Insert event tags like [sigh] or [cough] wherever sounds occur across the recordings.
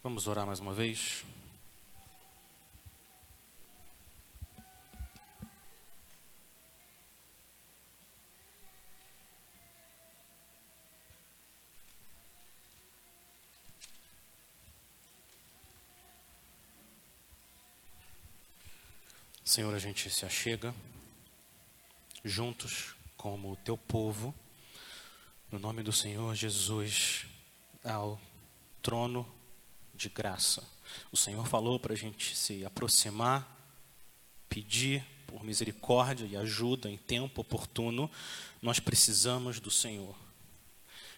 Vamos orar mais uma vez. Senhor, a gente se achega juntos como teu povo, no nome do Senhor Jesus, ao trono de graça. O Senhor falou para a gente se aproximar, pedir por misericórdia e ajuda em tempo oportuno. Nós precisamos do Senhor.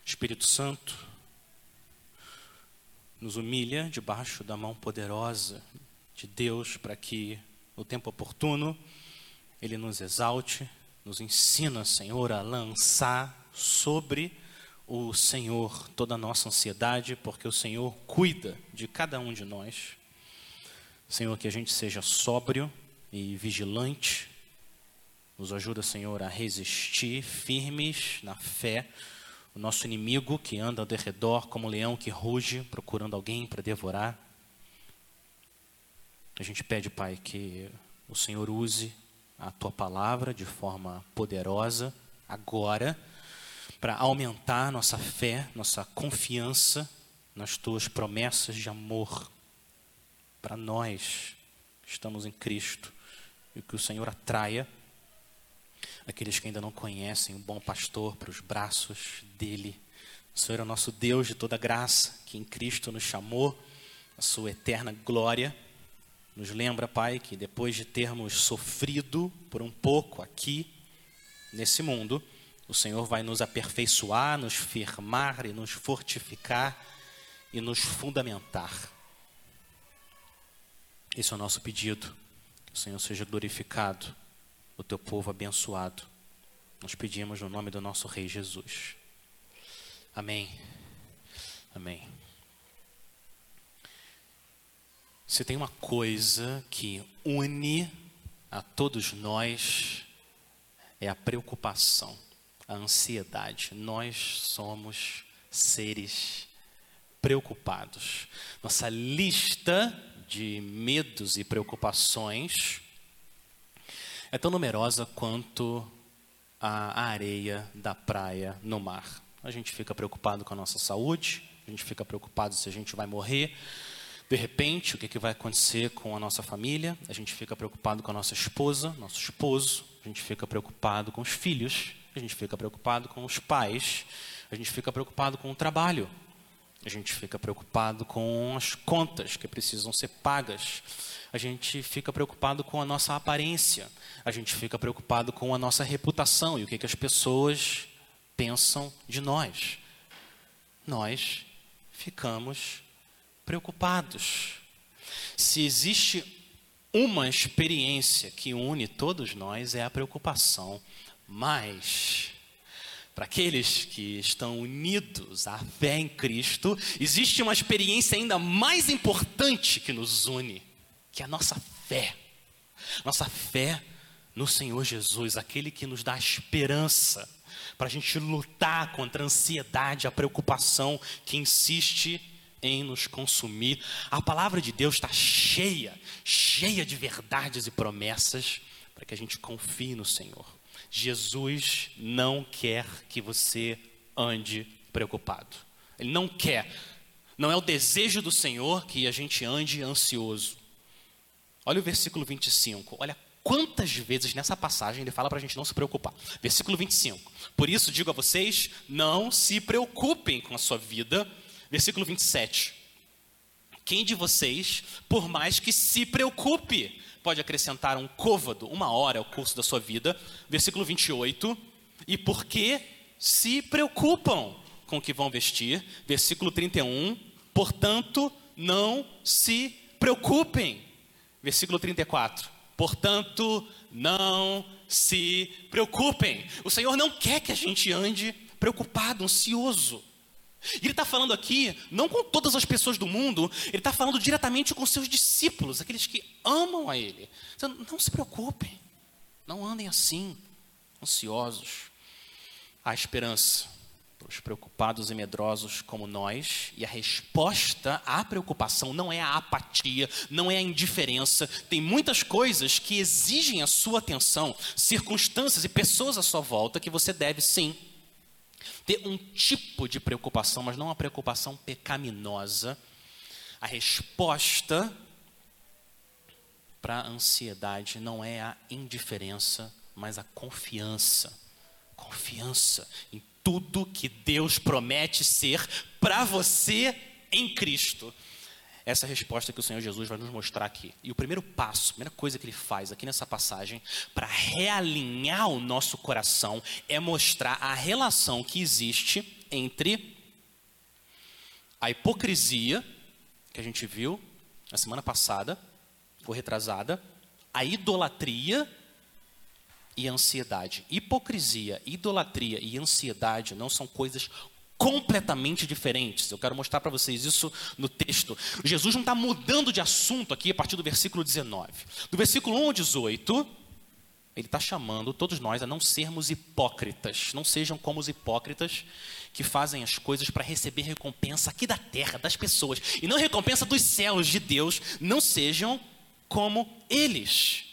Espírito Santo, nos humilha debaixo da mão poderosa de Deus para que, no tempo oportuno, Ele nos exalte, nos ensina, Senhor, a lançar sobre o Senhor toda a nossa ansiedade, porque o Senhor cuida de cada um de nós. Senhor, que a gente seja sóbrio e vigilante. Nos ajuda, Senhor, a resistir firmes na fé. O nosso inimigo que anda ao derredor como um leão que ruge, procurando alguém para devorar. A gente pede, Pai, que o Senhor use a tua palavra de forma poderosa agora para aumentar nossa fé, nossa confiança nas tuas promessas de amor para nós que estamos em Cristo e que o Senhor atraia aqueles que ainda não conhecem o bom pastor para os braços dele. O Senhor é o nosso Deus de toda graça, que em Cristo nos chamou a sua eterna glória. Nos lembra, Pai, que depois de termos sofrido por um pouco aqui nesse mundo, o Senhor vai nos aperfeiçoar, nos firmar e nos fortificar e nos fundamentar. Esse é o nosso pedido. Que o Senhor seja glorificado, o teu povo abençoado. Nós pedimos no nome do nosso Rei Jesus. Amém. Amém. Se tem uma coisa que une a todos nós, é a preocupação a ansiedade. Nós somos seres preocupados. Nossa lista de medos e preocupações é tão numerosa quanto a areia da praia no mar. A gente fica preocupado com a nossa saúde, a gente fica preocupado se a gente vai morrer. De repente, o que, que vai acontecer com a nossa família? A gente fica preocupado com a nossa esposa, nosso esposo, a gente fica preocupado com os filhos, a gente fica preocupado com os pais, a gente fica preocupado com o trabalho, a gente fica preocupado com as contas que precisam ser pagas, a gente fica preocupado com a nossa aparência, a gente fica preocupado com a nossa reputação e o que, que as pessoas pensam de nós. Nós ficamos preocupados. Se existe uma experiência que une todos nós, é a preocupação mas, para aqueles que estão unidos à fé em Cristo, existe uma experiência ainda mais importante que nos une, que é a nossa fé. Nossa fé no Senhor Jesus, aquele que nos dá esperança para a gente lutar contra a ansiedade, a preocupação que insiste em nos consumir. A palavra de Deus está cheia, cheia de verdades e promessas para que a gente confie no Senhor. Jesus não quer que você ande preocupado. Ele não quer. Não é o desejo do Senhor que a gente ande ansioso. Olha o versículo 25. Olha quantas vezes nessa passagem ele fala para a gente não se preocupar. Versículo 25. Por isso digo a vocês: não se preocupem com a sua vida. Versículo 27. Quem de vocês, por mais que se preocupe, pode acrescentar um côvado, uma hora ao curso da sua vida. Versículo 28. E por que se preocupam com o que vão vestir? Versículo 31. Portanto, não se preocupem. Versículo 34. Portanto, não se preocupem. O Senhor não quer que a gente ande preocupado, ansioso. E ele está falando aqui, não com todas as pessoas do mundo, ele está falando diretamente com seus discípulos, aqueles que amam a ele. Então, não se preocupem, não andem assim, ansiosos. Há esperança, Os preocupados e medrosos como nós, e a resposta à preocupação não é a apatia, não é a indiferença. Tem muitas coisas que exigem a sua atenção, circunstâncias e pessoas à sua volta que você deve sim ter um tipo de preocupação, mas não uma preocupação pecaminosa. A resposta para a ansiedade não é a indiferença, mas a confiança. Confiança em tudo que Deus promete ser para você em Cristo. Essa é a resposta que o Senhor Jesus vai nos mostrar aqui. E o primeiro passo, a primeira coisa que ele faz aqui nessa passagem, para realinhar o nosso coração, é mostrar a relação que existe entre a hipocrisia, que a gente viu na semana passada, ou retrasada, a idolatria e ansiedade. Hipocrisia, idolatria e ansiedade não são coisas completamente diferentes. Eu quero mostrar para vocês isso no texto. Jesus não está mudando de assunto aqui a partir do versículo 19. Do versículo 1 ao 18, ele está chamando todos nós a não sermos hipócritas. Não sejam como os hipócritas que fazem as coisas para receber recompensa aqui da terra, das pessoas, e não recompensa dos céus de Deus. Não sejam como eles.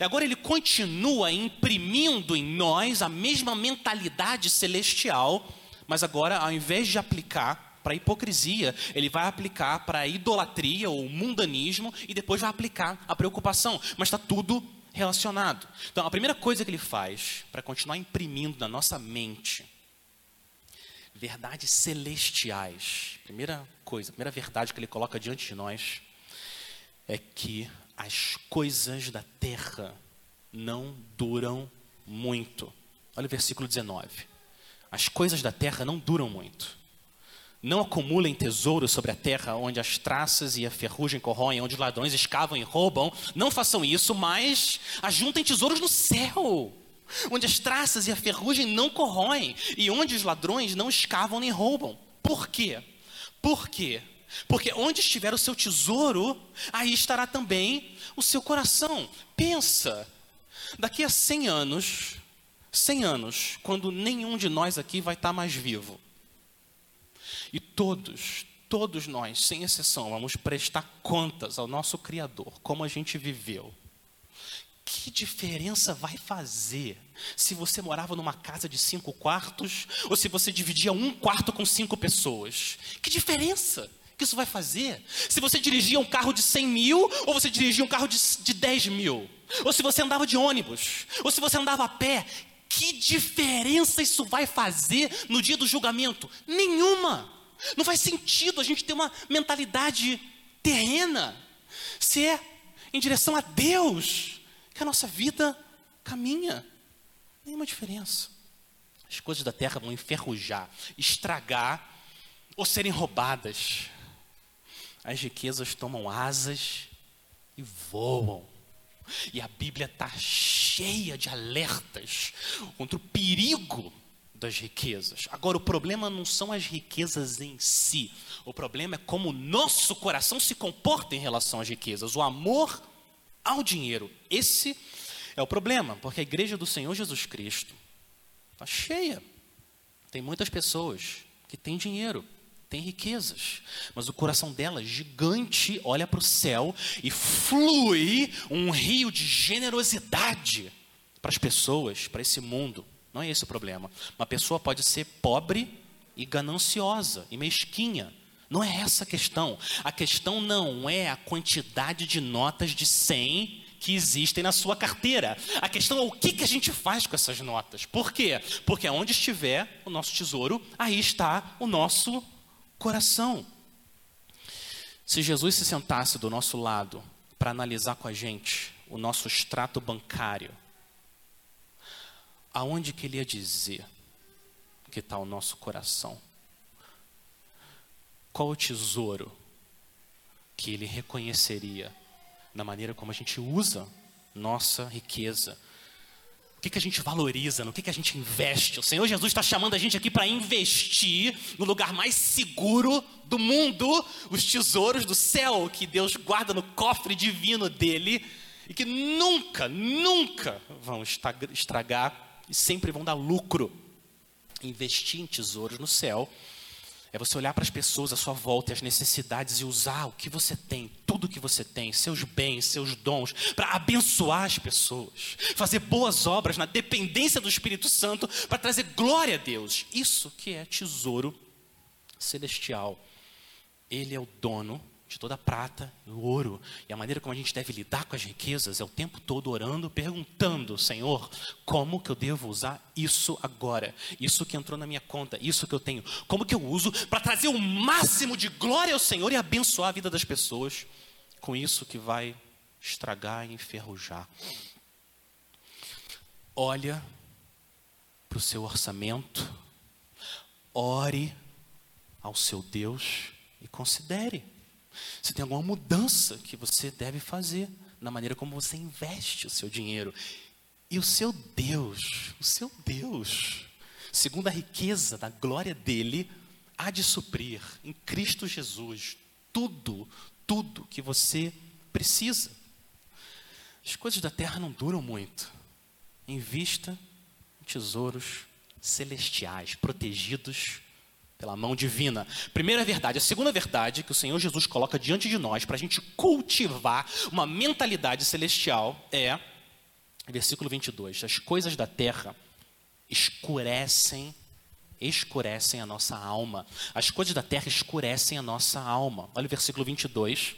E agora ele continua imprimindo em nós a mesma mentalidade celestial, mas agora, ao invés de aplicar para a hipocrisia, ele vai aplicar para a idolatria ou mundanismo e depois vai aplicar a preocupação. Mas está tudo relacionado. Então, a primeira coisa que ele faz para continuar imprimindo na nossa mente verdades celestiais. Primeira coisa, primeira verdade que ele coloca diante de nós é que as coisas da terra não duram muito. Olha o versículo 19. As coisas da terra não duram muito. Não acumulem tesouros sobre a terra, onde as traças e a ferrugem corroem, onde os ladrões escavam e roubam. Não façam isso, mas ajuntem tesouros no céu, onde as traças e a ferrugem não corroem, e onde os ladrões não escavam nem roubam. Por quê? Por quê? Porque onde estiver o seu tesouro, aí estará também o seu coração. Pensa, daqui a 100 anos, 100 anos, quando nenhum de nós aqui vai estar mais vivo. E todos, todos nós, sem exceção, vamos prestar contas ao nosso Criador, como a gente viveu. Que diferença vai fazer se você morava numa casa de cinco quartos ou se você dividia um quarto com cinco pessoas? Que diferença! que isso vai fazer? Se você dirigia um carro de 100 mil ou você dirigia um carro de, de 10 mil? Ou se você andava de ônibus? Ou se você andava a pé? Que diferença isso vai fazer no dia do julgamento? Nenhuma. Não faz sentido a gente ter uma mentalidade terrena. Se é em direção a Deus que a nossa vida caminha. Nenhuma diferença. As coisas da terra vão enferrujar, estragar ou serem roubadas as riquezas tomam asas e voam. E a Bíblia está cheia de alertas contra o perigo das riquezas. Agora, o problema não são as riquezas em si, o problema é como o nosso coração se comporta em relação às riquezas, o amor ao dinheiro. Esse é o problema, porque a igreja do Senhor Jesus Cristo está cheia. Tem muitas pessoas que têm dinheiro, tem riquezas, mas o coração dela, gigante, olha para o céu e flui um rio de generosidade para as pessoas, para esse mundo. Não é esse o problema. Uma pessoa pode ser pobre e gananciosa e mesquinha. Não é essa a questão. A questão não é a quantidade de notas de 100 que existem na sua carteira. A questão é o que, que a gente faz com essas notas. Por quê? Porque onde estiver o nosso tesouro, aí está o nosso coração. Se Jesus se sentasse do nosso lado para analisar com a gente o nosso extrato bancário, aonde que ele ia dizer que está o nosso coração? Qual o tesouro que ele reconheceria na maneira como a gente usa nossa riqueza, que, que a gente valoriza, no que, que a gente investe. O Senhor Jesus está chamando a gente aqui para investir no lugar mais seguro do mundo, os tesouros do céu que Deus guarda no cofre divino dele e que nunca, nunca vão estragar e sempre vão dar lucro. Investir em tesouros no céu é você olhar para as pessoas à sua volta as necessidades e usar o que você tem, tudo que você tem, seus bens, seus dons, para abençoar as pessoas, fazer boas obras na dependência do Espírito Santo para trazer glória a Deus. Isso que é tesouro celestial. Ele é o dono de toda a prata e o ouro. E a maneira como a gente deve lidar com as riquezas é o tempo todo orando, perguntando, Senhor, como que eu devo usar isso agora? Isso que entrou na minha conta, isso que eu tenho, como que eu uso para trazer o máximo de glória ao Senhor e abençoar a vida das pessoas com isso que vai estragar e enferrujar. Olha para o seu orçamento, ore ao seu Deus e considere se tem alguma mudança que você deve fazer na maneira como você investe o seu dinheiro. E o seu Deus, o seu Deus, segundo a riqueza da glória dele, há de suprir em Cristo Jesus tudo, tudo que você precisa. As coisas da terra não duram muito. Invista em tesouros celestiais, protegidos pela mão divina. Primeira verdade. A segunda verdade que o Senhor Jesus coloca diante de nós para a gente cultivar uma mentalidade celestial é, versículo 22, as coisas da terra escurecem escurecem a nossa alma. As coisas da terra escurecem a nossa alma. Olha o versículo 22.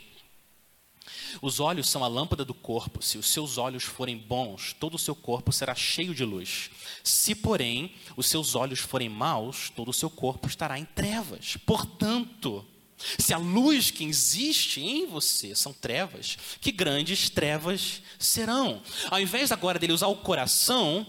Os olhos são a lâmpada do corpo. Se os seus olhos forem bons, todo o seu corpo será cheio de luz. Se, porém, os seus olhos forem maus, todo o seu corpo estará em trevas. Portanto, se a luz que existe em você são trevas, que grandes trevas serão. Ao invés agora dele usar o coração,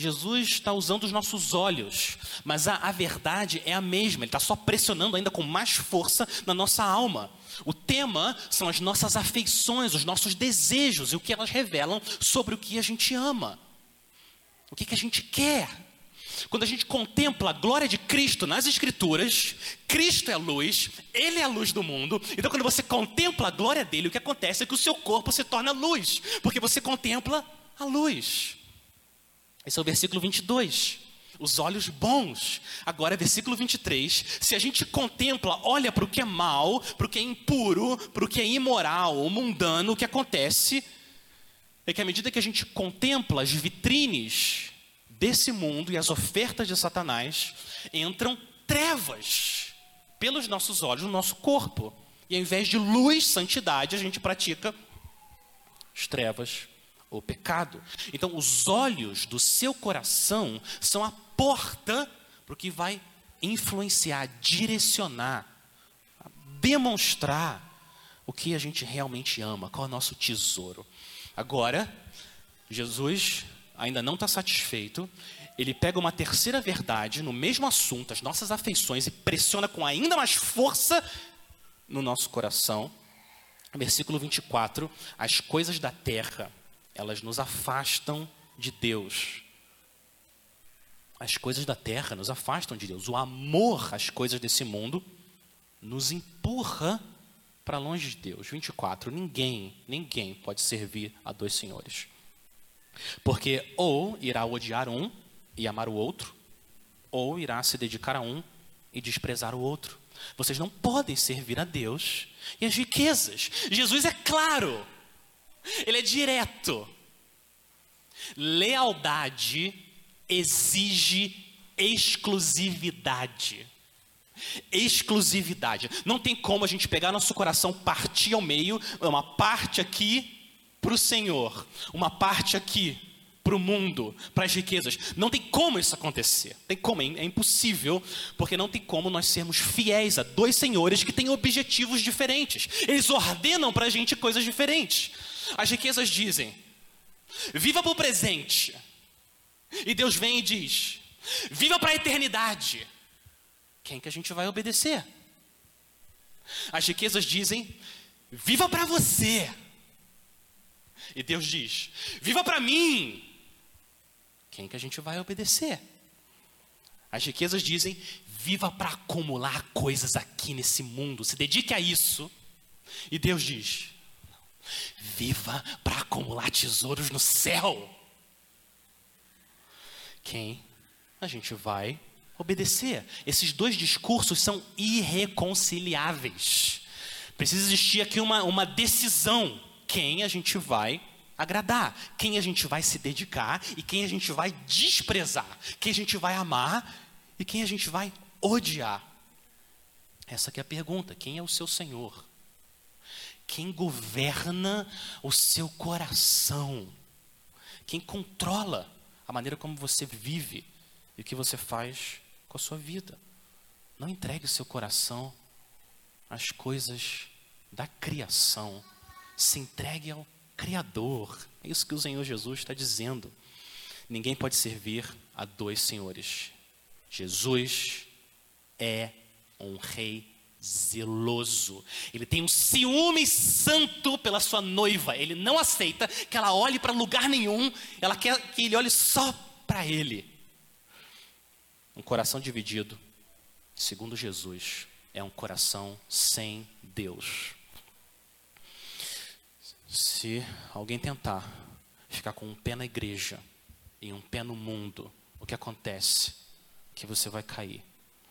Jesus está usando os nossos olhos, mas a, a verdade é a mesma, ele está só pressionando ainda com mais força na nossa alma. O tema são as nossas afeições, os nossos desejos e o que elas revelam sobre o que a gente ama, o que, que a gente quer. Quando a gente contempla a glória de Cristo nas Escrituras, Cristo é a luz, Ele é a luz do mundo. Então, quando você contempla a glória dele, o que acontece é que o seu corpo se torna luz, porque você contempla a luz. Esse é o versículo 22 os olhos bons. Agora, versículo 23, se a gente contempla, olha para o que é mal, para o que é impuro, para o que é imoral mundano, o que acontece é que à medida que a gente contempla as vitrines desse mundo e as ofertas de Satanás, entram trevas pelos nossos olhos no nosso corpo. E ao invés de luz, santidade, a gente pratica as trevas ou pecado. Então, os olhos do seu coração são a porta para o que vai influenciar, direcionar, demonstrar o que a gente realmente ama, qual é o nosso tesouro. Agora, Jesus ainda não está satisfeito, ele pega uma terceira verdade no mesmo assunto, as nossas afeições, e pressiona com ainda mais força no nosso coração. Versículo 24: as coisas da terra, elas nos afastam de Deus. As coisas da terra nos afastam de Deus. O amor às coisas desse mundo nos empurra para longe de Deus. 24. Ninguém, ninguém pode servir a dois senhores. Porque ou irá odiar um e amar o outro, ou irá se dedicar a um e desprezar o outro. Vocês não podem servir a Deus e as riquezas. Jesus é claro, ele é direto. Lealdade exige exclusividade. Exclusividade. Não tem como a gente pegar nosso coração, partir ao meio, uma parte aqui para o Senhor, uma parte aqui para o mundo, para as riquezas. Não tem como isso acontecer. Tem como, é impossível, porque não tem como nós sermos fiéis a dois senhores que têm objetivos diferentes. Eles ordenam para a gente coisas diferentes. As riquezas dizem: viva para o presente. E Deus vem e diz: viva para a eternidade. Quem que a gente vai obedecer? As riquezas dizem: viva para você. E Deus diz: viva para mim. Quem que a gente vai obedecer? As riquezas dizem: viva para acumular coisas aqui nesse mundo, se dedique a isso. E Deus diz: viva para acumular tesouros no céu quem a gente vai obedecer. Esses dois discursos são irreconciliáveis. Precisa existir aqui uma, uma decisão: quem a gente vai agradar, quem a gente vai se dedicar e quem a gente vai desprezar, quem a gente vai amar e quem a gente vai odiar. Essa é a pergunta: quem é o seu Senhor? Quem governa o seu coração? Quem controla a maneira como você vive e o que você faz com a sua vida? Não entregue o seu coração às coisas da criação. Se entregue ao Criador. É isso que o Senhor Jesus está dizendo. Ninguém pode servir a dois senhores. Jesus é um rei zeloso. Ele tem um ciúme santo pela sua noiva. Ele não aceita que ela olhe para lugar nenhum. Ela quer que ele olhe só para ele. Um coração dividido, segundo Jesus, é um coração sem Deus. Se alguém tentar ficar com um pé na igreja e um pé no mundo, o que acontece? Que você vai cair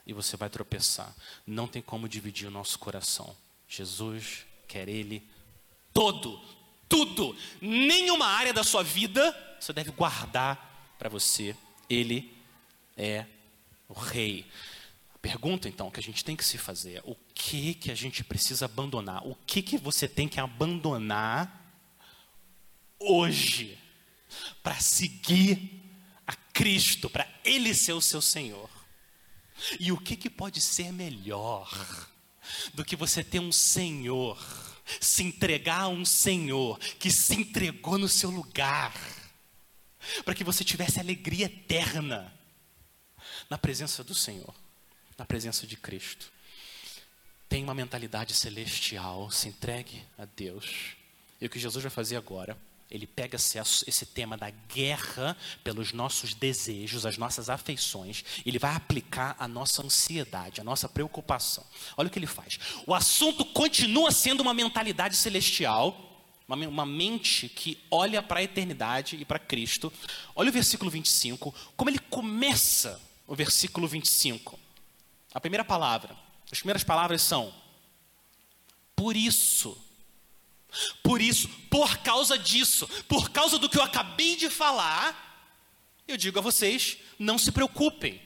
e você vai tropeçar. Não tem como dividir o nosso coração. Jesus quer Ele todo, tudo. Nenhuma área da sua vida você deve guardar para você. Ele é o Rei. Pergunta então que a gente tem que se fazer é: o que que a gente precisa abandonar? O que que você tem que abandonar hoje para seguir a Cristo, para Ele ser o seu Senhor? E o que, que pode ser melhor do que você ter um Senhor, se entregar a um Senhor que se entregou no seu lugar, para que você tivesse alegria eterna na presença do Senhor, na presença de Cristo. Tem uma mentalidade celestial, se entregue a Deus. E o que Jesus vai fazer agora ele pega esse, tema da guerra pelos nossos desejos, as nossas afeições, ele vai aplicar a nossa ansiedade, a nossa preocupação. Olha o que ele faz. O assunto continua sendo uma mentalidade celestial, uma mente que olha para a eternidade e para Cristo. Olha o versículo 25, como ele começa o versículo 25. A primeira palavra, as primeiras palavras são: Por isso por isso, por causa disso, por causa do que eu acabei de falar, eu digo a vocês: não se preocupem.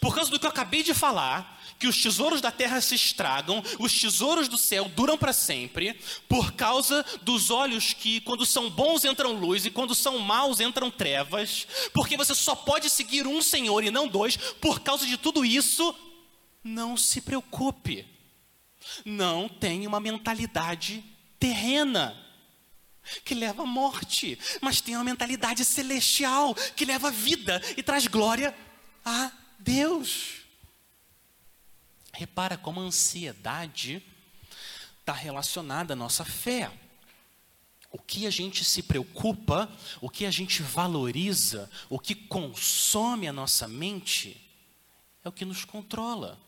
Por causa do que eu acabei de falar, que os tesouros da terra se estragam, os tesouros do céu duram para sempre, por causa dos olhos que, quando são bons, entram luz e quando são maus, entram trevas, porque você só pode seguir um Senhor e não dois, por causa de tudo isso, não se preocupe. Não tenha uma mentalidade terrena, que leva à morte, mas tem uma mentalidade celestial, que leva à vida e traz glória a Deus. Repara como a ansiedade está relacionada à nossa fé. O que a gente se preocupa, o que a gente valoriza, o que consome a nossa mente, é o que nos controla.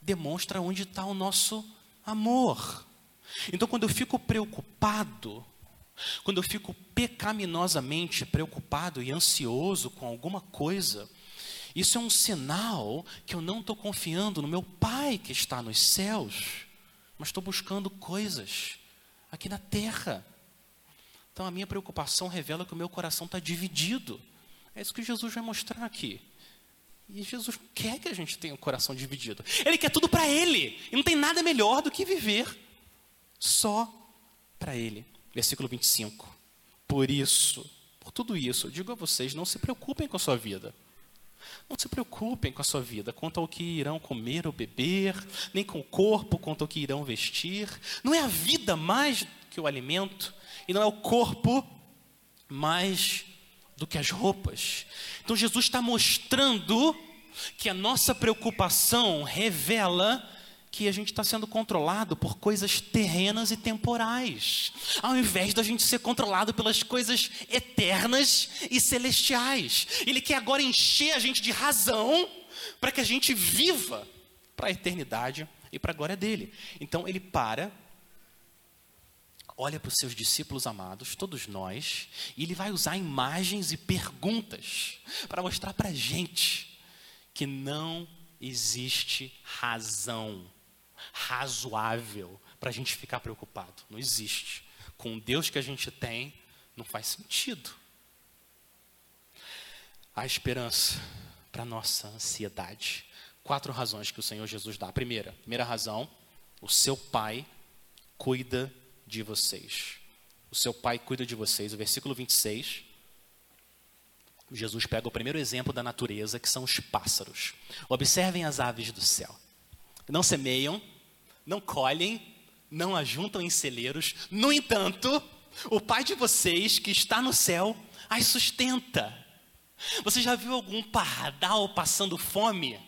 Demonstra onde está o nosso amor. Então, quando eu fico preocupado, quando eu fico pecaminosamente preocupado e ansioso com alguma coisa, isso é um sinal que eu não estou confiando no meu Pai que está nos céus, mas estou buscando coisas aqui na terra. Então a minha preocupação revela que o meu coração está dividido. É isso que Jesus vai mostrar aqui. E Jesus quer que a gente tenha o coração dividido. Ele quer tudo para Ele. E não tem nada melhor do que viver só para Ele. Versículo 25. Por isso, por tudo isso, eu digo a vocês: não se preocupem com a sua vida. Não se preocupem com a sua vida quanto ao que irão comer ou beber, nem com o corpo quanto ao que irão vestir. Não é a vida mais que o alimento, e não é o corpo mais do que as roupas. Então Jesus está mostrando que a nossa preocupação revela que a gente está sendo controlado por coisas terrenas e temporais, ao invés da gente ser controlado pelas coisas eternas e celestiais. Ele quer agora encher a gente de razão para que a gente viva para a eternidade e para a glória dele. Então ele para, olha para os seus discípulos amados, todos nós, e ele vai usar imagens e perguntas para mostrar para a gente que não existe razão razoável para a gente ficar preocupado. Não existe. Com o Deus que a gente tem, não faz sentido. Há esperança para nossa ansiedade. Quatro razões que o Senhor Jesus dá. Primeira, primeira razão, o seu Pai cuida de vocês. O seu Pai cuida de vocês. O versículo 26 Jesus pega o primeiro exemplo da natureza, que são os pássaros. Observem as aves do céu. Não semeiam, não colhem, não ajuntam em celeiros. No entanto, o Pai de vocês, que está no céu, as sustenta. Você já viu algum pardal passando fome?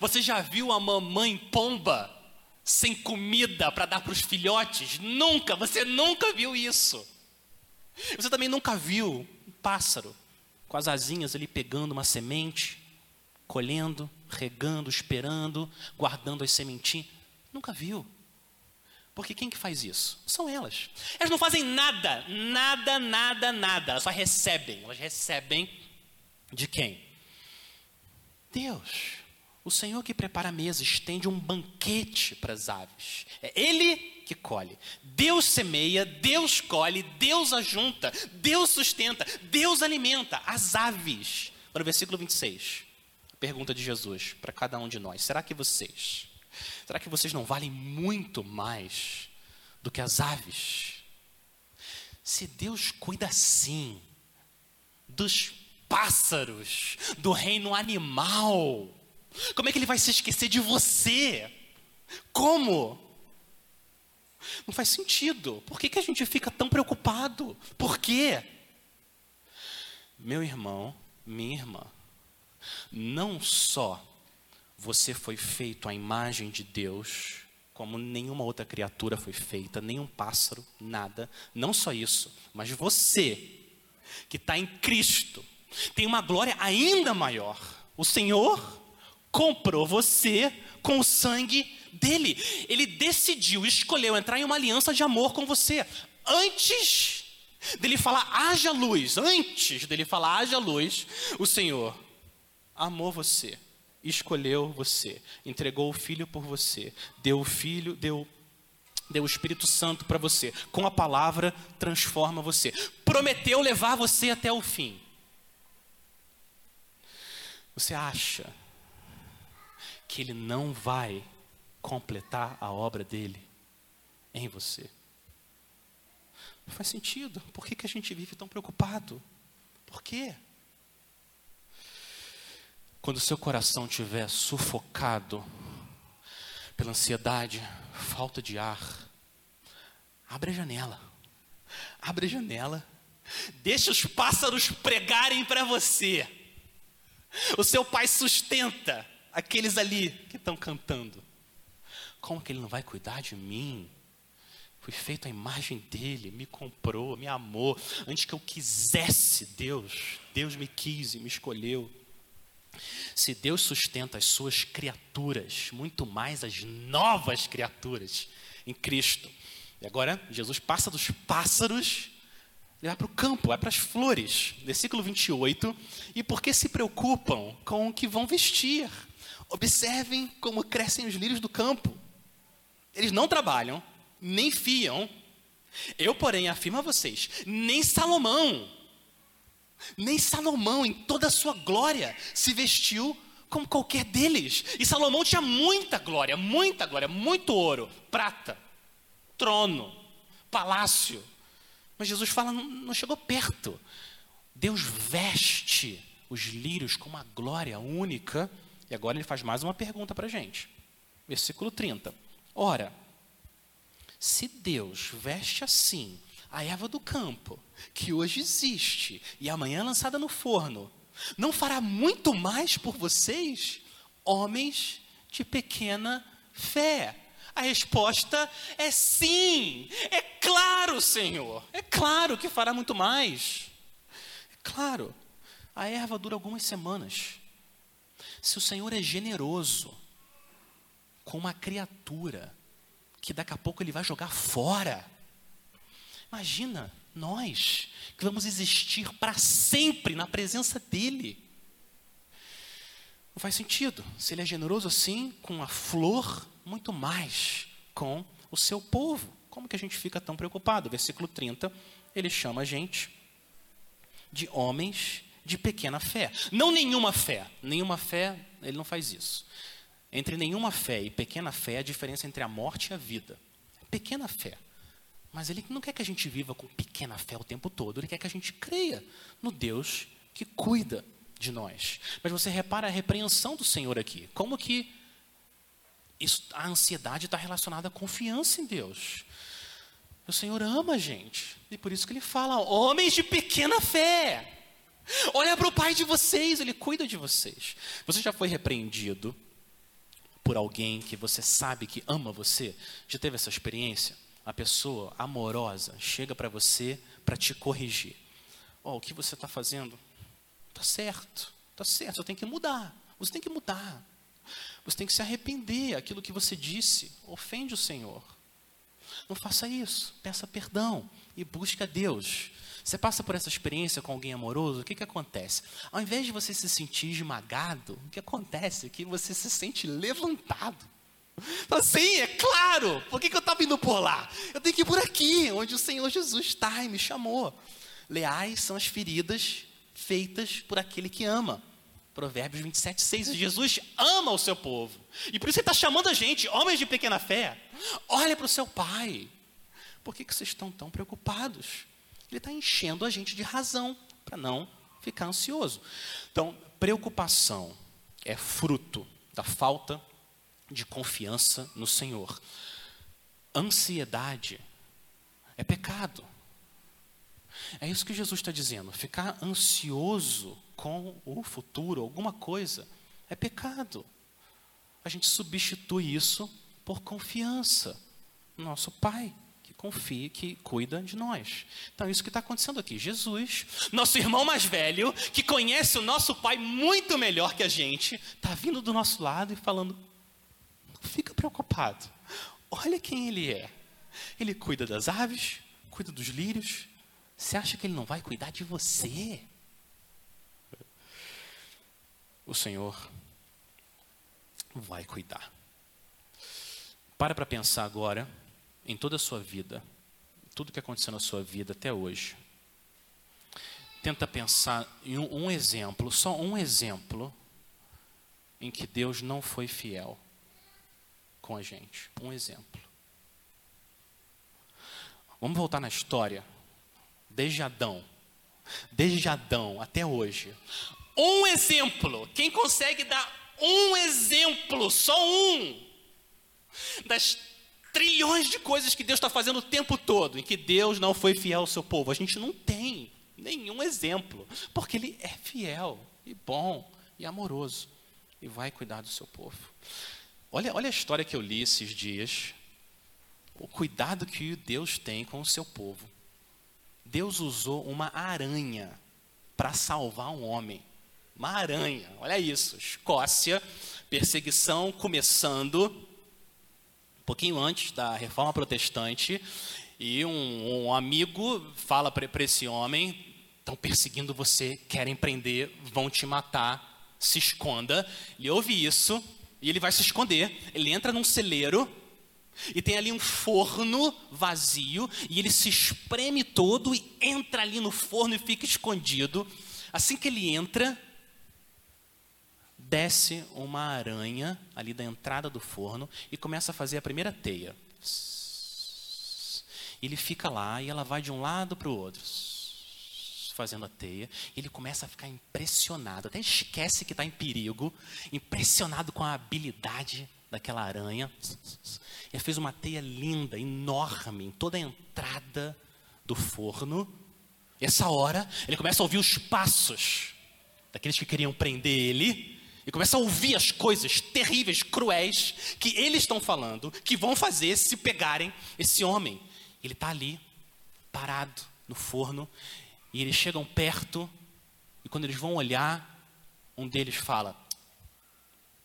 Você já viu a mamãe pomba sem comida para dar para os filhotes? Nunca, você nunca viu isso. Você também nunca viu pássaro com as asinhas ali pegando uma semente, colhendo, regando, esperando, guardando as sementinhas. Nunca viu. Porque quem que faz isso? São elas. Elas não fazem nada, nada, nada, nada. Elas só recebem. Elas recebem de quem? Deus. O Senhor que prepara a mesa, estende um banquete para as aves. É Ele que colhe. Deus semeia, Deus colhe, Deus ajunta, Deus sustenta, Deus alimenta as aves. Para o versículo 26. Pergunta de Jesus para cada um de nós: será que vocês, será que vocês não valem muito mais do que as aves? Se Deus cuida assim dos pássaros, do reino animal, como é que ele vai se esquecer de você? Como? Não faz sentido. Por que, que a gente fica tão preocupado? Por quê? Meu irmão, minha irmã, não só você foi feito à imagem de Deus, como nenhuma outra criatura foi feita, nenhum pássaro, nada. Não só isso, mas você, que está em Cristo, tem uma glória ainda maior. O Senhor comprou você com o sangue dele. Ele decidiu, escolheu entrar em uma aliança de amor com você. Antes dele falar haja luz, antes dele falar haja luz, o Senhor amou você, escolheu você, entregou o filho por você, deu o filho, deu deu o Espírito Santo para você. Com a palavra transforma você. Prometeu levar você até o fim. Você acha que ele não vai completar a obra dele em você. Não faz sentido. Por que, que a gente vive tão preocupado? Por quê? Quando o seu coração estiver sufocado pela ansiedade, falta de ar, abre a janela. Abre a janela. Deixa os pássaros pregarem para você. O seu pai sustenta aqueles ali que estão cantando. Como que ele não vai cuidar de mim? Fui feito a imagem dele, me comprou, me amou. Antes que eu quisesse Deus, Deus me quis e me escolheu. Se Deus sustenta as suas criaturas, muito mais as novas criaturas em Cristo. E agora, Jesus passa dos pássaros, ele vai para o campo, vai para as flores. Versículo 28. E por que se preocupam com o que vão vestir? Observem como crescem os lírios do campo. Eles não trabalham, nem fiam. Eu, porém, afirmo a vocês: nem Salomão, nem Salomão, em toda a sua glória, se vestiu como qualquer deles. E Salomão tinha muita glória, muita glória, muito ouro, prata, trono, palácio. Mas Jesus fala, não, chegou perto. Deus veste os lírios com uma glória única e agora ele faz mais uma pergunta para a gente. Versículo 30. Ora, se Deus veste assim a erva do campo, que hoje existe e amanhã é lançada no forno, não fará muito mais por vocês, homens de pequena fé? A resposta é sim. É claro, Senhor. É claro que fará muito mais. É claro. A erva dura algumas semanas. Se o Senhor é generoso com uma criatura que daqui a pouco ele vai jogar fora, imagina nós que vamos existir para sempre na presença dele. Não faz sentido. Se ele é generoso assim, com a flor, muito mais com o seu povo. Como que a gente fica tão preocupado? Versículo 30, ele chama a gente de homens de pequena fé. Não nenhuma fé. Nenhuma fé, ele não faz isso. Entre nenhuma fé e pequena fé, a diferença entre a morte e a vida. Pequena fé. Mas ele não quer que a gente viva com pequena fé o tempo todo. Ele quer que a gente creia no Deus que cuida de nós. Mas você repara a repreensão do Senhor aqui. Como que isso, a ansiedade está relacionada à confiança em Deus. O Senhor ama a gente. E por isso que ele fala: homens de pequena fé. Olha para o pai de vocês, ele cuida de vocês. Você já foi repreendido por alguém que você sabe que ama você? Já teve essa experiência? A pessoa amorosa chega para você para te corrigir. Oh, o que você está fazendo? Está certo, está certo, você tem que mudar. Você tem que mudar. Você tem que se arrepender. Aquilo que você disse ofende o Senhor. Não faça isso. Peça perdão e busque a Deus. Você passa por essa experiência com alguém amoroso, o que, que acontece? Ao invés de você se sentir esmagado, o que acontece é que você se sente levantado. Assim, é claro, por que, que eu estava indo por lá? Eu tenho que ir por aqui, onde o Senhor Jesus está e me chamou. Leais são as feridas feitas por aquele que ama. Provérbios 27, 6. Jesus ama o seu povo. E por isso ele está chamando a gente, homens de pequena fé. Olha para o seu pai. Por que, que vocês estão tão preocupados? Ele está enchendo a gente de razão para não ficar ansioso. Então, preocupação é fruto da falta de confiança no Senhor. Ansiedade é pecado. É isso que Jesus está dizendo. Ficar ansioso com o futuro, alguma coisa, é pecado. A gente substitui isso por confiança no nosso Pai confia, que cuida de nós. Então, isso que está acontecendo aqui. Jesus, nosso irmão mais velho, que conhece o nosso Pai muito melhor que a gente, está vindo do nosso lado e falando: não fica preocupado. Olha quem Ele é. Ele cuida das aves, cuida dos lírios. Você acha que Ele não vai cuidar de você? O Senhor vai cuidar. Para para pensar agora em toda a sua vida, tudo que aconteceu na sua vida até hoje. Tenta pensar em um, um exemplo, só um exemplo, em que Deus não foi fiel com a gente. Um exemplo. Vamos voltar na história. Desde Adão. Desde Adão até hoje. Um exemplo. Quem consegue dar um exemplo, só um, das trilhões de coisas que Deus está fazendo o tempo todo, em que Deus não foi fiel ao seu povo. A gente não tem nenhum exemplo, porque Ele é fiel e bom e amoroso e vai cuidar do seu povo. Olha, olha a história que eu li esses dias, o cuidado que Deus tem com o seu povo. Deus usou uma aranha para salvar um homem. Uma aranha, olha isso. Escócia, perseguição começando, pouquinho antes da reforma protestante, e um, um amigo fala para esse homem: estão perseguindo você, querem prender, vão te matar, se esconda. Ele ouve isso e ele vai se esconder. Ele entra num celeiro e tem ali um forno vazio e ele se espreme todo e entra ali no forno e fica escondido. Assim que ele entra, desce uma aranha ali da entrada do forno e começa a fazer a primeira teia. Ele fica lá e ela vai de um lado para o outro, fazendo a teia. Ele começa a ficar impressionado, até esquece que está em perigo, impressionado com a habilidade daquela aranha. Ele fez uma teia linda, enorme, em toda a entrada do forno. Essa hora, ele começa a ouvir os passos daqueles que queriam prender ele e começa a ouvir as coisas terríveis, cruéis que eles estão falando, que vão fazer se pegarem esse homem. Ele está ali, parado no forno, e eles chegam perto, e quando eles vão olhar, um deles fala: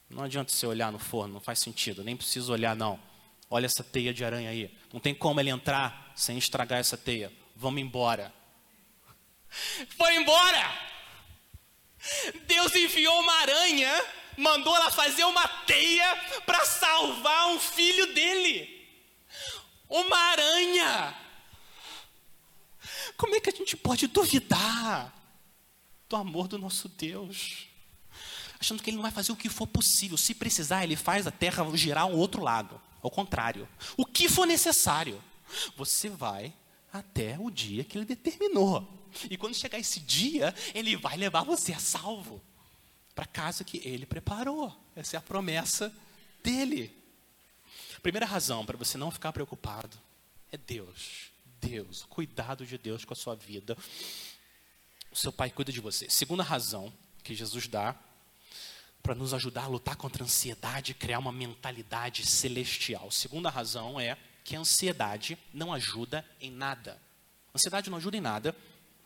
Não adianta você olhar no forno, não faz sentido, nem preciso olhar, não. Olha essa teia de aranha aí. Não tem como ele entrar sem estragar essa teia. Vamos embora. [laughs] Foi embora! Deus enviou uma aranha mandou ela fazer uma teia para salvar um filho dele. Uma aranha. Como é que a gente pode duvidar do amor do nosso Deus? Achando que ele não vai fazer o que for possível. Se precisar, ele faz a terra girar um outro lado. Ao contrário. O que for necessário. Você vai até o dia que ele determinou. E quando chegar esse dia, ele vai levar você a salvo para a casa que ele preparou. Essa é a promessa dele. Primeira razão para você não ficar preocupado é Deus. Deus, cuidado de Deus com a sua vida. O seu pai cuida de você. Segunda razão que Jesus dá para nos ajudar a lutar contra a ansiedade e criar uma mentalidade celestial. Segunda razão é que a ansiedade não ajuda em nada. A ansiedade não ajuda em nada.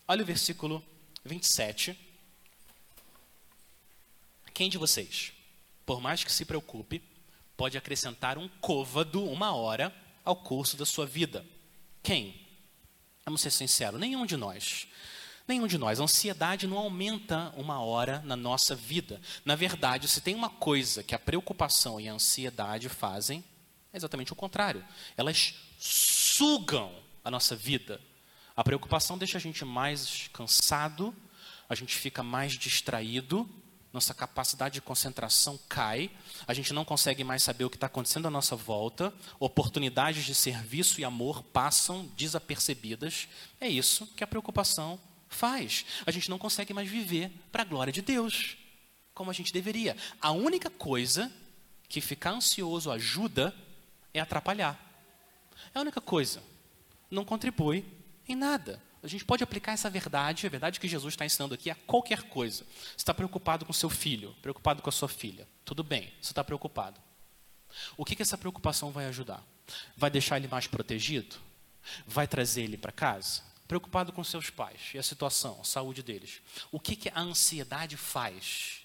Olha o versículo 27. Quem de vocês, por mais que se preocupe, pode acrescentar um côvado, uma hora, ao curso da sua vida? Quem? Vamos ser sinceros, nenhum de nós. Nenhum de nós. A ansiedade não aumenta uma hora na nossa vida. Na verdade, se tem uma coisa que a preocupação e a ansiedade fazem, é exatamente o contrário. Elas sugam a nossa vida. A preocupação deixa a gente mais cansado, a gente fica mais distraído, nossa capacidade de concentração cai, a gente não consegue mais saber o que está acontecendo à nossa volta, oportunidades de serviço e amor passam desapercebidas. É isso que a preocupação faz. A gente não consegue mais viver para a glória de Deus, como a gente deveria. A única coisa que ficar ansioso ajuda é atrapalhar. É a única coisa. Não contribui em nada. A gente pode aplicar essa verdade, a verdade que Jesus está ensinando aqui, a qualquer coisa. Você está preocupado com seu filho, preocupado com a sua filha. Tudo bem, você está preocupado. O que, que essa preocupação vai ajudar? Vai deixar ele mais protegido? Vai trazer ele para casa? Preocupado com seus pais e a situação, a saúde deles. O que, que a ansiedade faz?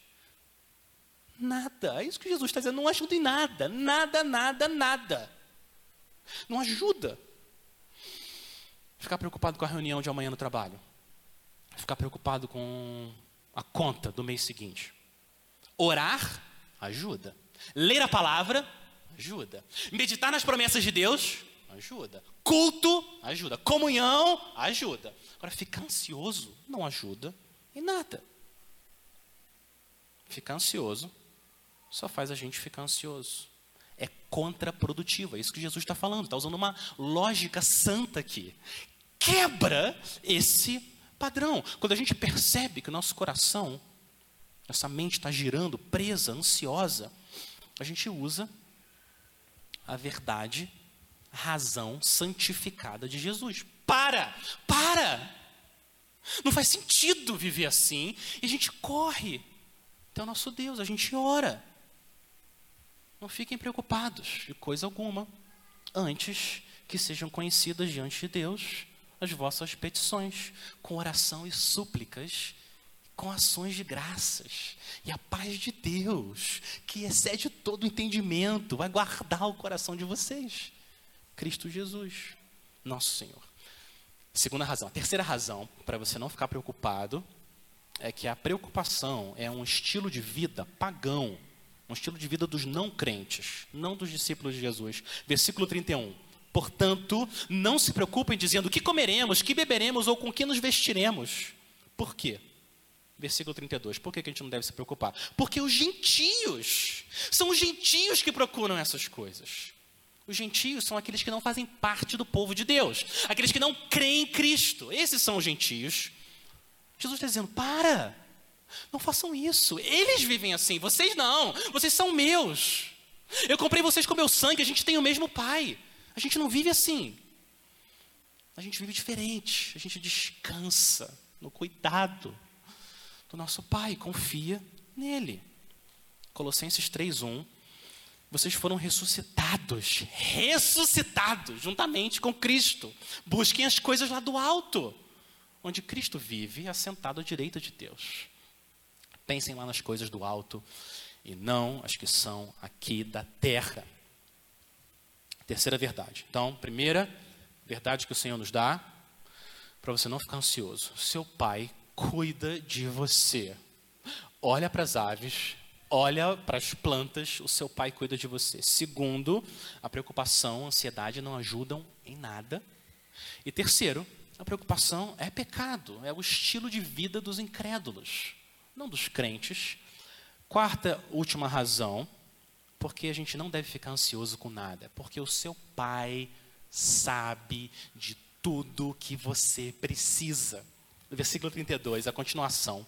Nada. É isso que Jesus está dizendo. Não ajuda em nada. Nada, nada, nada. Não ajuda. Ficar preocupado com a reunião de amanhã no trabalho. Ficar preocupado com a conta do mês seguinte. Orar ajuda. Ler a palavra ajuda. Meditar nas promessas de Deus ajuda. Culto ajuda. Comunhão ajuda. Agora, ficar ansioso não ajuda em nada. Ficar ansioso só faz a gente ficar ansioso. É contraprodutivo, é isso que Jesus está falando. Está usando uma lógica santa aqui quebra esse padrão. Quando a gente percebe que o nosso coração, essa mente está girando, presa, ansiosa, a gente usa a verdade, a razão santificada de Jesus. Para! Para! Não faz sentido viver assim. E a gente corre até o nosso Deus, a gente ora. Não fiquem preocupados de coisa alguma, antes que sejam conhecidas diante de Deus as vossas petições, com oração e súplicas, com ações de graças. E a paz de Deus, que excede todo entendimento, vai guardar o coração de vocês. Cristo Jesus, nosso Senhor. Segunda razão. A terceira razão para você não ficar preocupado é que a preocupação é um estilo de vida pagão, um estilo de vida dos não crentes, não dos discípulos de Jesus. Versículo 31. Portanto, não se preocupem dizendo o que comeremos, que beberemos ou com que nos vestiremos. Por quê? Versículo 32. Por que a gente não deve se preocupar? Porque os gentios, são os gentios que procuram essas coisas. Os gentios são aqueles que não fazem parte do povo de Deus, aqueles que não creem em Cristo. Esses são os gentios. Jesus está dizendo: para, não façam isso. Eles vivem assim, vocês não, vocês são meus. Eu comprei vocês com meu sangue, a gente tem o mesmo Pai. A gente não vive assim. A gente vive diferente. A gente descansa no cuidado do nosso Pai, confia nele. Colossenses 3:1 Vocês foram ressuscitados, ressuscitados juntamente com Cristo. Busquem as coisas lá do alto, onde Cristo vive, assentado à direita de Deus. Pensem lá nas coisas do alto e não as que são aqui da terra. Terceira verdade. Então, primeira verdade que o Senhor nos dá, para você não ficar ansioso. Seu pai cuida de você. Olha para as aves, olha para as plantas, o seu pai cuida de você. Segundo, a preocupação, a ansiedade não ajudam em nada. E terceiro, a preocupação é pecado, é o estilo de vida dos incrédulos, não dos crentes. Quarta, última razão, porque a gente não deve ficar ansioso com nada, porque o seu pai sabe de tudo que você precisa. No versículo 32, a continuação.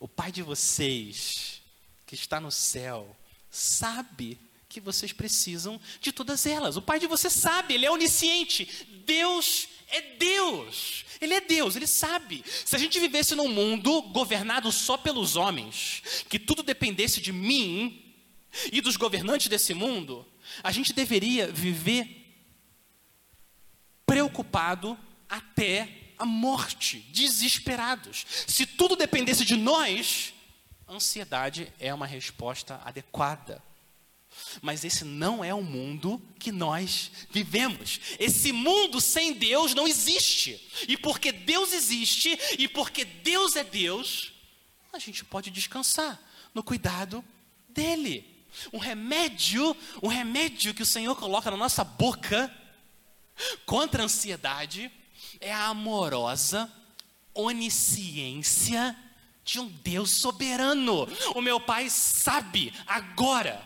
O pai de vocês, que está no céu, sabe que vocês precisam de todas elas. O pai de você sabe, ele é onisciente. Deus é Deus. Ele é Deus, ele sabe. Se a gente vivesse num mundo governado só pelos homens, que tudo dependesse de mim e dos governantes desse mundo, a gente deveria viver preocupado até a morte, desesperados. Se tudo dependesse de nós, ansiedade é uma resposta adequada. Mas esse não é o mundo que nós vivemos. Esse mundo sem Deus não existe. E porque Deus existe e porque Deus é Deus, a gente pode descansar no cuidado dele. Um remédio, um remédio que o Senhor coloca na nossa boca contra a ansiedade é a amorosa onisciência de um Deus soberano. O meu pai sabe agora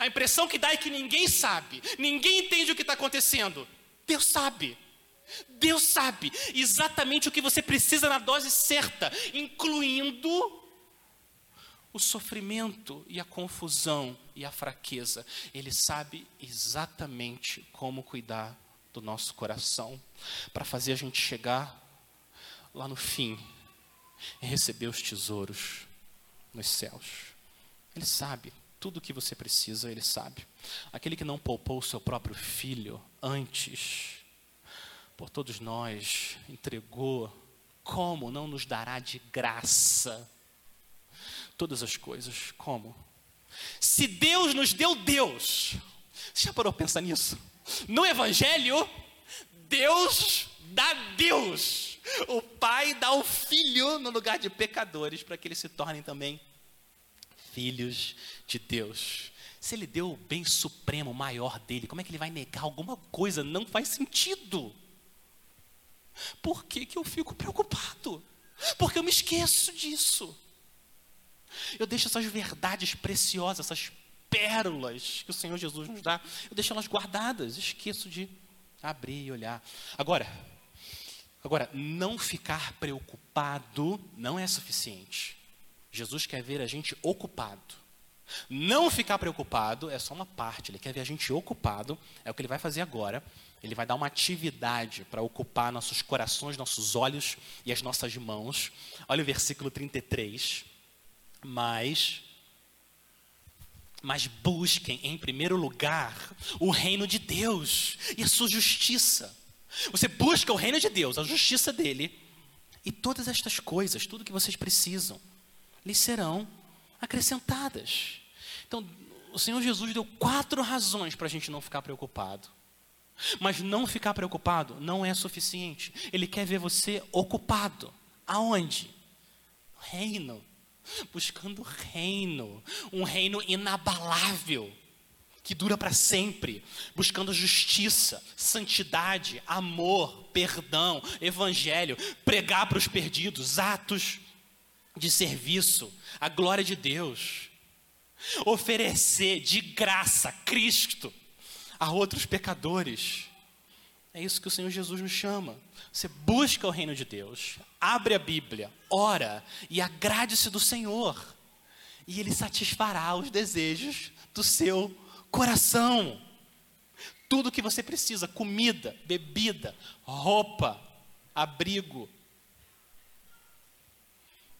a impressão que dá é que ninguém sabe, ninguém entende o que está acontecendo. Deus sabe. Deus sabe exatamente o que você precisa na dose certa, incluindo o sofrimento e a confusão e a fraqueza. Ele sabe exatamente como cuidar do nosso coração para fazer a gente chegar lá no fim e receber os tesouros nos céus. Ele sabe. Tudo o que você precisa, Ele sabe. Aquele que não poupou o seu próprio filho antes, por todos nós, entregou, como não nos dará de graça todas as coisas? Como? Se Deus nos deu Deus, você já parou a pensar nisso? No Evangelho, Deus dá Deus. O Pai dá o Filho no lugar de pecadores, para que eles se tornem também filhos de Deus. Se ele deu o bem supremo, maior dele, como é que ele vai negar alguma coisa? Não faz sentido. Por que, que eu fico preocupado? Porque eu me esqueço disso. Eu deixo essas verdades preciosas, essas pérolas que o Senhor Jesus nos dá, eu deixo elas guardadas, esqueço de abrir e olhar. Agora, agora, não ficar preocupado não é suficiente. Jesus quer ver a gente ocupado. Não ficar preocupado é só uma parte, ele quer ver a gente ocupado, é o que ele vai fazer agora. Ele vai dar uma atividade para ocupar nossos corações, nossos olhos e as nossas mãos. Olha o versículo 33. Mas mas busquem em primeiro lugar o reino de Deus e a sua justiça. Você busca o reino de Deus, a justiça dele, e todas estas coisas, tudo que vocês precisam, lhes serão acrescentadas. Então, o Senhor Jesus deu quatro razões para a gente não ficar preocupado. Mas não ficar preocupado não é suficiente. Ele quer ver você ocupado. Aonde? Reino. Buscando reino. Um reino inabalável. Que dura para sempre. Buscando justiça, santidade, amor, perdão, evangelho. Pregar para os perdidos. Atos de serviço, a glória de Deus, oferecer de graça Cristo a outros pecadores. É isso que o Senhor Jesus nos chama. Você busca o reino de Deus, abre a Bíblia, ora e agrade-se do Senhor, e Ele satisfará os desejos do seu coração. Tudo que você precisa: comida, bebida, roupa, abrigo,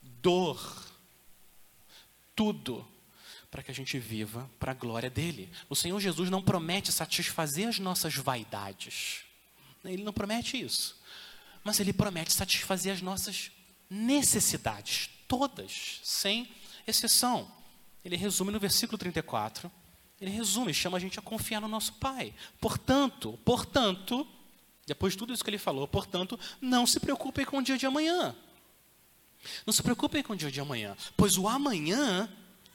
dor, tudo para que a gente viva para a glória dele. O Senhor Jesus não promete satisfazer as nossas vaidades. Ele não promete isso. Mas ele promete satisfazer as nossas necessidades, todas, sem exceção. Ele resume no versículo 34. Ele resume, chama a gente a confiar no nosso Pai. Portanto, portanto, depois de tudo isso que ele falou, portanto, não se preocupem com o dia de amanhã. Não se preocupem com o dia de amanhã, pois o amanhã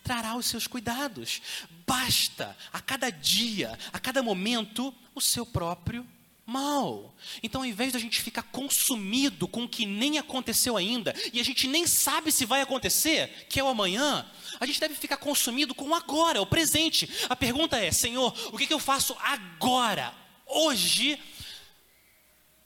trará os seus cuidados. Basta a cada dia, a cada momento, o seu próprio mal. Então, ao invés da gente ficar consumido com o que nem aconteceu ainda, e a gente nem sabe se vai acontecer, que é o amanhã, a gente deve ficar consumido com o agora, o presente. A pergunta é: Senhor, o que, que eu faço agora, hoje,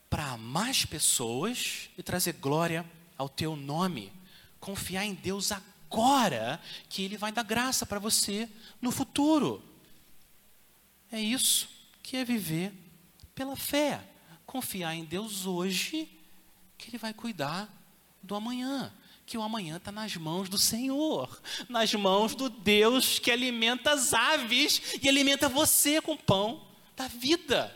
para amar as pessoas e trazer glória ao teu nome? Confiar em Deus agora, que Ele vai dar graça para você no futuro. É isso que é viver pela fé. Confiar em Deus hoje, que Ele vai cuidar do amanhã. Que o amanhã está nas mãos do Senhor, nas mãos do Deus que alimenta as aves e alimenta você com pão da vida.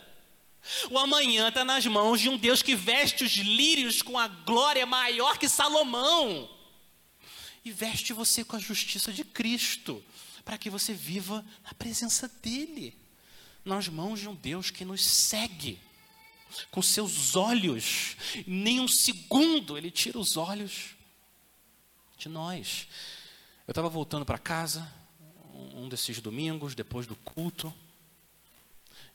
O amanhã está nas mãos de um Deus que veste os lírios com a glória maior que Salomão e veste você com a justiça de Cristo, para que você viva na presença dEle nas mãos de um Deus que nos segue com seus olhos, nem um segundo ele tira os olhos de nós. Eu estava voltando para casa, um desses domingos, depois do culto,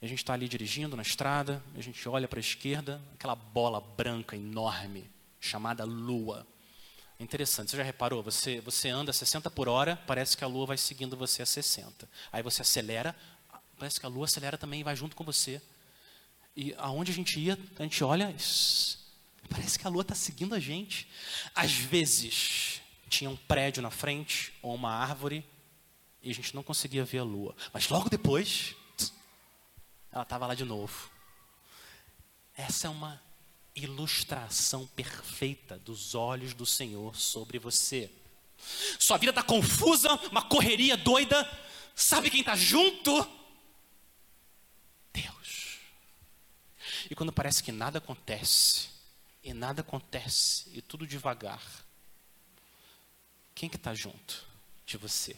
a gente está ali dirigindo na estrada, a gente olha para a esquerda, aquela bola branca enorme, chamada lua. Interessante, você já reparou? Você, você anda a 60 por hora, parece que a lua vai seguindo você a 60. Aí você acelera, Parece que a lua acelera também e vai junto com você. E aonde a gente ia, a gente olha, parece que a lua está seguindo a gente. Às vezes, tinha um prédio na frente, ou uma árvore, e a gente não conseguia ver a lua. Mas logo depois, [tsk] ela estava lá de novo. Essa é uma ilustração perfeita dos olhos do Senhor sobre você. Sua vida está confusa, uma correria doida. Sabe quem está junto? E quando parece que nada acontece, e nada acontece, e tudo devagar, quem que está junto de você?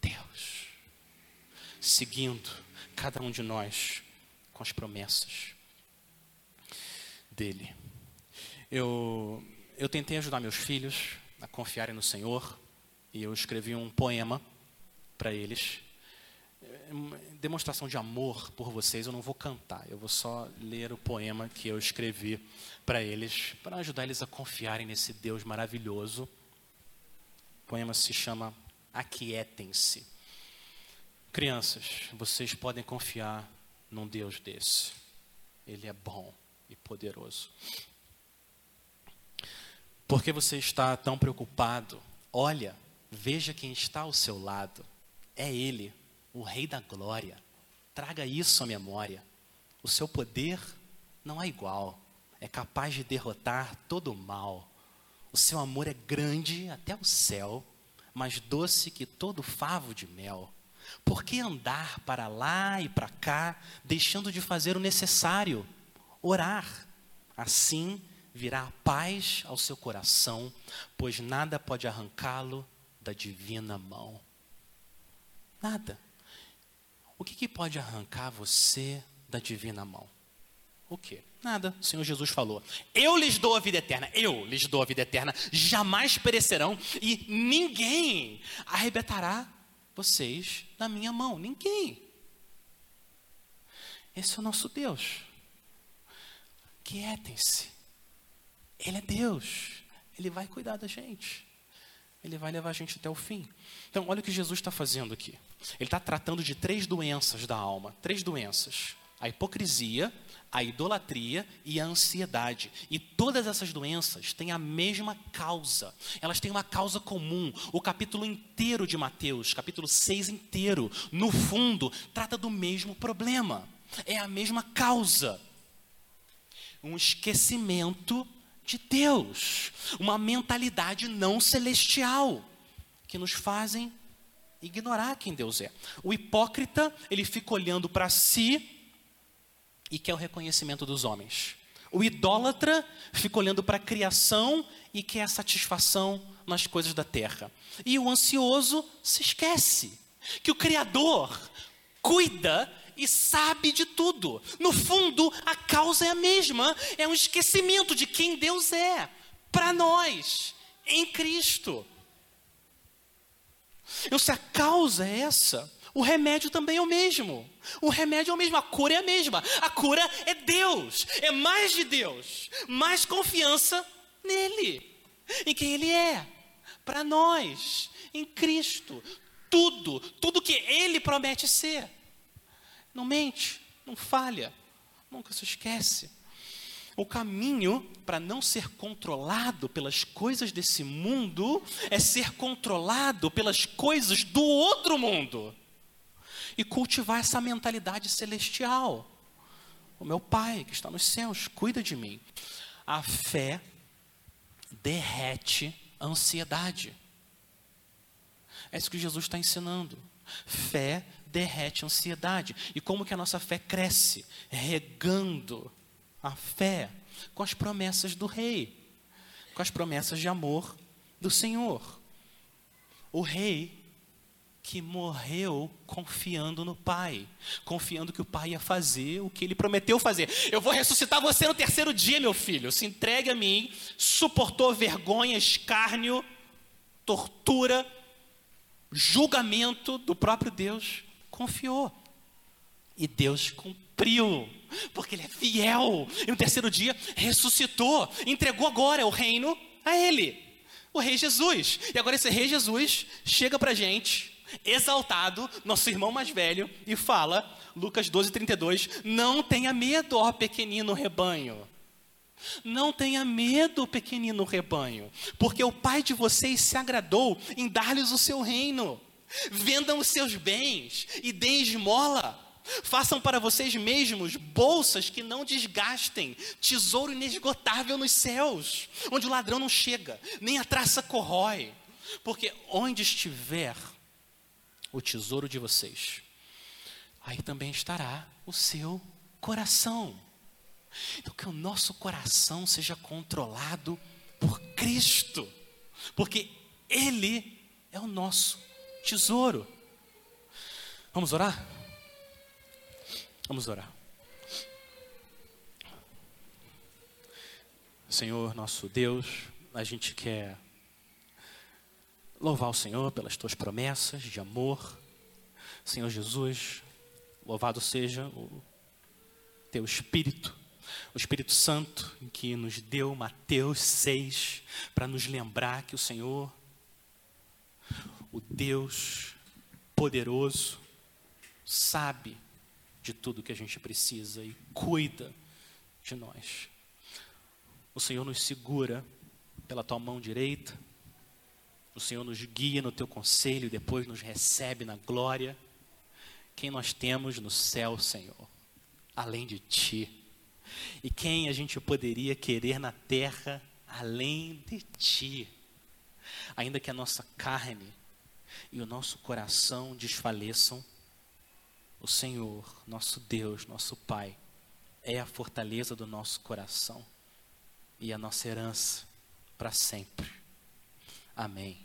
Deus. Seguindo cada um de nós com as promessas dele. Eu, eu tentei ajudar meus filhos a confiarem no Senhor, e eu escrevi um poema para eles demonstração de amor por vocês, eu não vou cantar, eu vou só ler o poema que eu escrevi para eles, para ajudar eles a confiarem nesse Deus maravilhoso. O poema se chama Aquietem-se. Crianças, vocês podem confiar num Deus desse. Ele é bom e poderoso. Por que você está tão preocupado? Olha, veja quem está ao seu lado. É Ele, o Rei da Glória. Traga isso à memória. O seu poder não é igual, é capaz de derrotar todo o mal. O seu amor é grande até o céu, mais doce que todo favo de mel. Por que andar para lá e para cá, deixando de fazer o necessário? Orar. Assim virá a paz ao seu coração, pois nada pode arrancá-lo da divina mão. Nada. O que, que pode arrancar você da divina mão? O que? Nada. O Senhor Jesus falou: Eu lhes dou a vida eterna, eu lhes dou a vida eterna, jamais perecerão e ninguém arrebatará vocês da minha mão. Ninguém. Esse é o nosso Deus. Quietem-se. Ele é Deus. Ele vai cuidar da gente. Ele vai levar a gente até o fim. Então, olha o que Jesus está fazendo aqui. Ele está tratando de três doenças da alma. Três doenças: a hipocrisia, a idolatria e a ansiedade. E todas essas doenças têm a mesma causa. Elas têm uma causa comum. O capítulo inteiro de Mateus, capítulo 6 inteiro, no fundo, trata do mesmo problema. É a mesma causa. Um esquecimento de Deus, uma mentalidade não celestial que nos fazem ignorar quem Deus é. O hipócrita, ele fica olhando para si e quer o reconhecimento dos homens. O idólatra fica olhando para a criação e quer a satisfação nas coisas da terra. E o ansioso se esquece que o Criador cuida e sabe de tudo. No fundo, a causa é a mesma: é um esquecimento de quem Deus é para nós, em Cristo. Então, se a causa é essa, o remédio também é o mesmo. O remédio é o mesmo, a cura é a mesma. A cura é Deus, é mais de Deus, mais confiança nele, em quem ele é, para nós, em Cristo. Tudo, tudo que ele promete ser. Não mente, não falha, nunca se esquece. O caminho para não ser controlado pelas coisas desse mundo é ser controlado pelas coisas do outro mundo e cultivar essa mentalidade celestial. O meu Pai que está nos céus cuida de mim. A fé derrete a ansiedade. É isso que Jesus está ensinando. Fé derrete a ansiedade. E como que a nossa fé cresce? Regando a fé com as promessas do rei, com as promessas de amor do Senhor. O rei que morreu confiando no Pai, confiando que o Pai ia fazer o que ele prometeu fazer. Eu vou ressuscitar você no terceiro dia, meu filho. Se entregue a mim. Suportou vergonha, escárnio, tortura, julgamento do próprio Deus. Confiou. E Deus cumpriu porque ele é fiel. E no terceiro dia ressuscitou, entregou agora o reino a ele, o Rei Jesus. E agora esse Rei Jesus chega para a gente, exaltado, nosso irmão mais velho, e fala, Lucas 12, 32, não tenha medo, ó pequenino rebanho. Não tenha medo, pequenino rebanho, porque o Pai de vocês se agradou em dar-lhes o seu reino. Vendam os seus bens e deem esmola Façam para vocês mesmos bolsas que não desgastem, tesouro inesgotável nos céus, onde o ladrão não chega, nem a traça corrói. Porque onde estiver o tesouro de vocês, aí também estará o seu coração. Então, que o nosso coração seja controlado por Cristo, porque Ele é o nosso tesouro. Vamos orar? Vamos orar. Senhor, nosso Deus, a gente quer louvar o Senhor pelas tuas promessas de amor. Senhor Jesus, louvado seja o teu Espírito, o Espírito Santo, que nos deu Mateus 6, para nos lembrar que o Senhor, o Deus poderoso, sabe de tudo que a gente precisa e cuida de nós. O Senhor nos segura pela tua mão direita, o Senhor nos guia no teu conselho e depois nos recebe na glória. Quem nós temos no céu, Senhor, além de ti? E quem a gente poderia querer na terra além de ti? Ainda que a nossa carne e o nosso coração desfaleçam, o Senhor, nosso Deus, nosso Pai, é a fortaleza do nosso coração e a nossa herança para sempre. Amém.